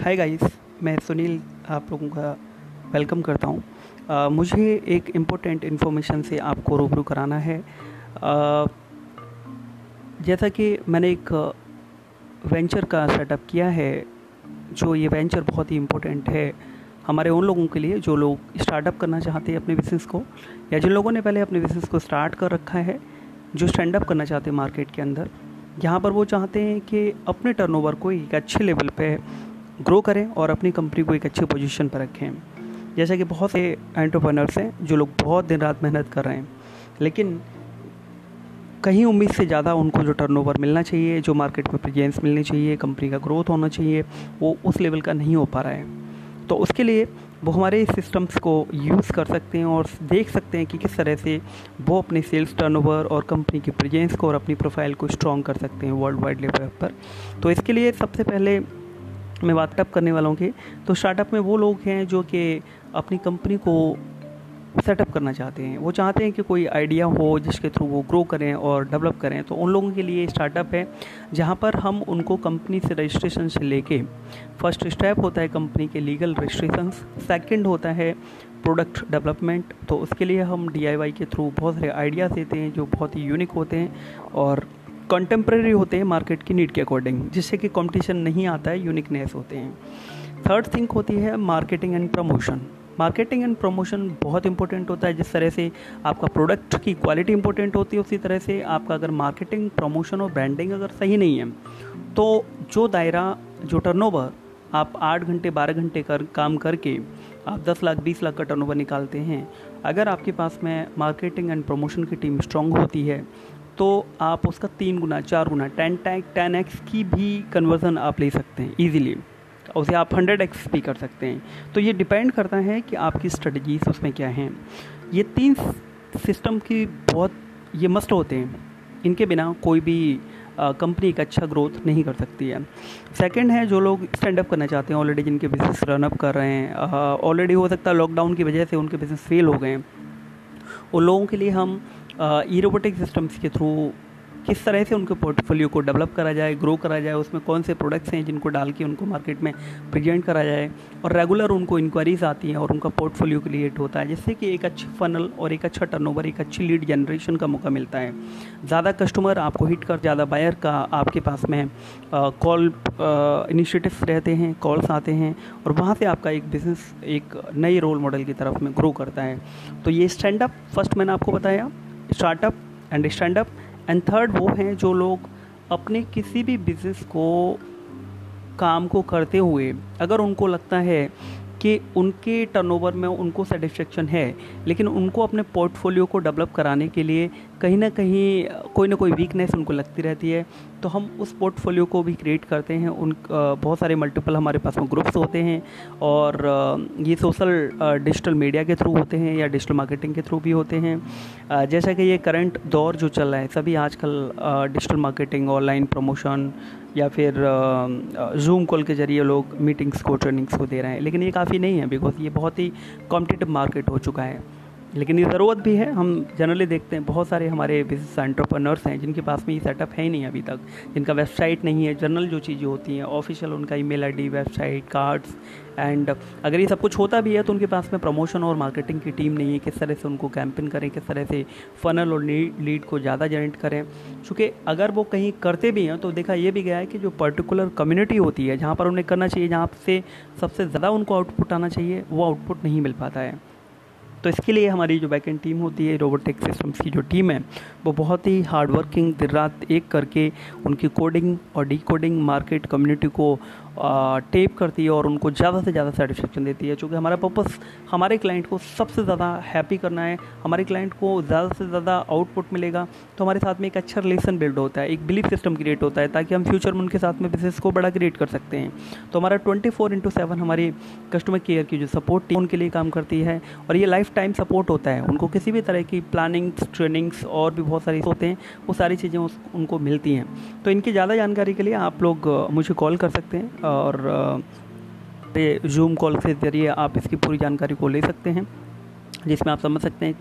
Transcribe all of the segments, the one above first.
Hi guys मैं सुनील आप लोगों का वेलकम करता हूँ। मुझे एक इम्पोर्टेंट इन्फॉर्मेशन से आपको रूबरू कराना है। uh, जैसा कि मैंने एक वेंचर का सेटअप किया है जो ये वेंचर बहुत ही इम्पोर्टेंट है हमारे उन लोगों के लिए जो लोग स्टार्टअप करना चाहते हैं अपने बिज़नेस को या जिन लोगों ने पहले अपने बिज़नेस को स्टार्ट कर रखा है जो स्टैंड अप करना चाहते हैं मार्केट के अंदर। यहाँ पर वो चाहते हैं कि अपने टर्नओवर को एक अच्छे लेवल पे ग्रो करें और अपनी कंपनी को एक अच्छी पोजीशन पर रखें। जैसा कि बहुत से एंटरप्रेनर्स हैं जो लोग बहुत दिन रात मेहनत कर रहे हैं, लेकिन कहीं उम्मीद से ज़्यादा उनको जो टर्नओवर मिलना चाहिए, जो मार्केट में प्रेजेंस मिलनी चाहिए कंपनी का ग्रोथ होना चाहिए, वो उस लेवल का नहीं हो पा रहा है। तो उसके लिए वो हमारे सिस्टम्स को यूज़ कर सकते हैं और देख सकते हैं कि किस तरह से वो अपने सेल्स टर्नओवर और कंपनी की प्रेजेंस को और अपनी प्रोफ़ाइल को स्ट्रॉन्ग कर सकते हैं वर्ल्ड वाइड लेवल पर। तो इसके लिए सबसे पहले मैं बात करने वाला हूँ कि तो स्टार्टअप में वो लोग हैं जो कि अपनी कंपनी को सेटअप करना चाहते हैं। वो चाहते हैं कि कोई आइडिया हो जिसके थ्रू वो ग्रो करें और डेवलप करें। तो उन लोगों के लिए स्टार्टअप है, जहाँ पर हम उनको कंपनी से रजिस्ट्रेशन से लेके फ़र्स्ट स्टेप होता है कंपनी के लीगल रजिस्ट्रेशन सेकंड होता है प्रोडक्ट डेवलपमेंट तो उसके लिए हम डीआईवाई के थ्रू बहुत सारे आइडियाज़ देते हैं जो बहुत ही यूनिक होते हैं और कंटेम्प्रेरी होते हैं मार्केट की नीड के अकॉर्डिंग जिससे कि कंपटीशन नहीं आता है यूनिकनेस होते हैं। थर्ड थिंग होती है marketing and promotion marketing and promotion बहुत इंपॉर्टेंट होता है, जिस तरह से आपका प्रोडक्ट की क्वालिटी इंपॉर्टेंट होती है, उसी तरह से आपका अगर मार्केटिंग प्रमोशन और ब्रांडिंग अगर सही नहीं है तो जो दायरा, जो टर्नओवर आप आठ घंटे, बारह घंटे कर, काम करके आप दस लाख, बीस लाख का टर्नओवर निकालते हैं, अगर आपके पास में मार्केटिंग एंड प्रमोशन की टीम स्ट्रांग होती है तो आप उसका तीन गुना, चार गुना टेन टैक टेन एक्स की भी कन्वर्जन आप ले सकते हैं ईजिली उसे आप हंड्रेड एक्स भी कर सकते हैं। तो ये डिपेंड करता है कि आपकी स्ट्रेटजीज उसमें क्या हैं। ये तीन सिस्टम की बहुत, ये मस्ट होते हैं। इनके बिना कोई भी कंपनी एक अच्छा ग्रोथ नहीं कर सकती है। सेकंड है, जो लोग स्टैंड अप करना चाहते हैं ऑलरेडी जिनके बिज़नेस रन अप कर रहे हैं ऑलरेडी हो सकता है लॉकडाउन की वजह से उनके बिज़नेस फेल हो गए उन लोगों के लिए हम ई रोबोटिक सिस्टम्स के थ्रू किस तरह से उनके पोर्टफोलियो को डेवलप करा जाए ग्रो करा जाए, उसमें कौन से प्रोडक्ट्स हैं जिनको डाल के उनको मार्केट में प्रेजेंट करा जाए और रेगुलर उनको इंक्वायरीज आती हैं और उनका पोर्टफोलियो क्रिएट होता है, जिससे कि एक अच्छी फनल और एक अच्छा टर्नओवर एक अच्छी लीड जनरेशन का मौका मिलता है। ज़्यादा कस्टमर आपको हिट कर, ज़्यादा बायर का आपके पास में कॉल इनिशिएटिव्स रहते हैं कॉल्स आते हैं और वहाँ से आपका एक बिज़नेस एक नए रोल मॉडल की तरफ़ में ग्रो करता है। तो ये स्टैंड अप फ़र्स्ट मैंने आपको बताया। Startup and stand up and third वो हैं जो लोग अपने किसी भी बिज़नेस को, काम को करते हुए, अगर उनको लगता है कि उनके टर्नओवर में उनको सेटिस्फेक्शन है, लेकिन उनको अपने पोर्टफोलियो को डेवलप कराने के लिए कहीं ना कहीं, कोई ना कोई वीकनेस उनको लगती रहती है। तो हम उस पोर्टफोलियो को भी क्रिएट करते हैं। उन बहुत सारे मल्टीपल हमारे पास में ग्रुप्स होते हैं और ये सोशल डिजिटल मीडिया के थ्रू होते हैं या डिजिटल मार्केटिंग के थ्रू भी होते हैं। जैसा कि ये करंट दौर जो चल रहा है, सभी आजकल डिजिटल मार्केटिंग ऑनलाइन प्रमोशन या फिर जूम कॉल के ज़रिए लोग मीटिंग्स को ट्रेनिंग्स को दे रहे हैं। लेकिन ये काफ़ी नहीं है बिकॉज़ ये बहुत ही कॉम्पिटिटिव मार्केट हो चुका है। लेकिन ये ज़रूरत भी है। हम जनरली देखते हैं, बहुत सारे हमारे बिज़नेस एंटरप्रेन्योर्स हैं, जिनके पास में ये सेटअप है ही नहीं अभी तक। जिनका वेबसाइट नहीं है जनरल जो चीज़ें होती हैं ऑफिशियल उनका email ID website cards and अगर ये सब कुछ होता भी है तो उनके पास में प्रमोशन और मार्केटिंग की टीम नहीं है। किस तरह से उनको कैंपेन करें, किस तरह से फनल और लीड को ज़्यादा जनरेट करें। चूँकि अगर वो कहीं करते भी हैं तो देखा ये भी गया है कि जो पर्टिकुलर कम्युनिटी होती है, जहाँ पर उन्हें करना चाहिए, जहाँ से सबसे ज़्यादा उनको आउटपुट आना चाहिए, वो आउटपुट नहीं मिल पाता है। तो इसके लिए हमारी जो बैक एंड टीम होती है रोबोटिक सिस्टम्स की जो टीम है, वो बहुत ही हार्ड वर्किंग दिन रात एक करके उनकी कोडिंग और डी मार्केट कम्युनिटी को टेप करती है और उनको ज़्यादा से ज़्यादा सेटिस्फेक्शन देती है। क्योंकि हमारा पर्पस हमारे क्लाइंट को सबसे ज़्यादा हैप्पी करना है, हमारे क्लाइंट को ज़्यादा से ज़्यादा आउटपुट मिलेगा तो हमारे साथ में एक अच्छा रिलेशन बिल्ड होता है, एक बिलीफ सिस्टम क्रिएट होता है, ताकि हम फ्यूचर में उनके साथ में बिज़नेस को बड़ा क्रिएट कर सकते हैं। तो हमारा ट्वेंटी फोर इंटू सेवन हमारी कस्टमर केयर की जो सपोर्ट टीम उनके लिए काम करती है और ये लाइफ टाइम सपोर्ट होता है। उनको किसी भी तरह की प्लानिंग्स ट्रेनिंग्स और भी बहुत सारी होते हैं, वो सारी चीज़ें उनको मिलती हैं। तो इनकी ज़्यादा जानकारी के लिए आप लोग मुझे कॉल कर सकते हैं। और पे जूम कॉल के ज़रिए आप इसकी पूरी जानकारी को ले सकते हैं, जिसमें आप समझ सकते हैं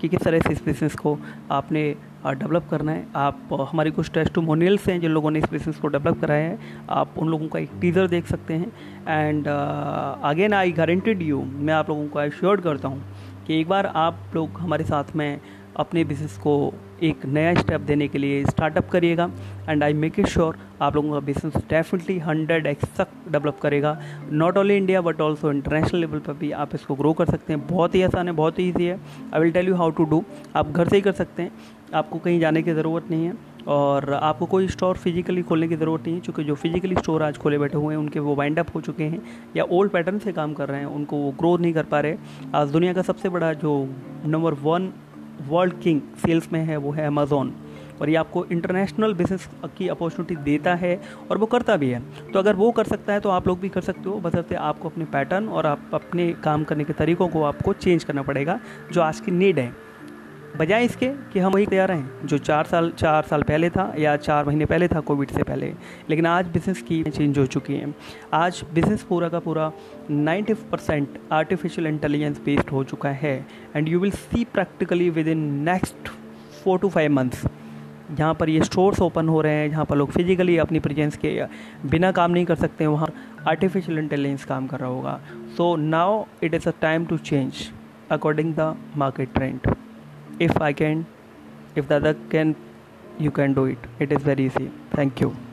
कि किस तरह से इस बिज़नेस को आपने डेवलप करना है। आप हमारी कुछ टेस्टोमोनियल्स हैं जिन लोगों ने इस बिज़नेस को डेवलप कराया है। आप उन लोगों का एक टीज़र देख सकते हैं and again I guaranteed you मैं आप लोगों को एश्योर्ड करता हूँ कि एक बार आप लोग हमारे साथ में अपने बिज़नेस को एक नया स्टेप देने के लिए स्टार्टअप करिएगा and I make it sure आप लोगों का बिज़नेस डेफिनेटली हंड्रेड एक्स तक डेवलप करेगा। Not only India but also international level पर भी आप इसको ग्रो कर सकते हैं। बहुत ही आसान है, बहुत ही ईजी है। I will tell you how to do आप घर से ही कर सकते हैं। आपको कहीं जाने की ज़रूरत नहीं है, और आपको कोई स्टोर फिजिकली खोलने की ज़रूरत नहीं है, क्योंकि जो फिजिकली स्टोर आज खोले बैठे हुए हैं, उनके वो वाइंड अप हो चुके हैं, या ओल्ड पैटर्न से काम कर रहे हैं, उनको वो ग्रो नहीं कर पा रहे। आज दुनिया का सबसे बड़ा जो number one world king sales में है, वो है अमेज़ोन और ये आपको इंटरनेशनल बिज़नेस की अपॉर्चुनिटी देता है और वो करता भी है। तो अगर वो कर सकता है तो आप लोग भी कर सकते हो। बसरते आपको अपने पैटर्न और आप अपने काम करने के तरीक़ों को आपको चेंज करना पड़ेगा, जो आज की नीड है। बजाय इसके कि हम वही तैयार हैं, जो चार साल चार साल पहले था या चार महीने पहले था कोविड से पहले। लेकिन आज बिज़नेस की चेंज हो चुकी है। आज बिज़नेस पूरा का पूरा 90 परसेंट आर्टिफिशियल इंटेलिजेंस बेस्ड हो चुका है। And you will see practically within next four to five months जहाँ पर ये स्टोर्स ओपन हो रहे हैं, जहाँ पर लोग फिजिकली अपनी प्रेजेंस के बिना काम नहीं कर सकते, वहाँ आर्टिफिशियल इंटेलिजेंस काम कर रहा होगा। So now it is a time to change according the market trend if i can if the other can you can do it. It is very easy. Thank you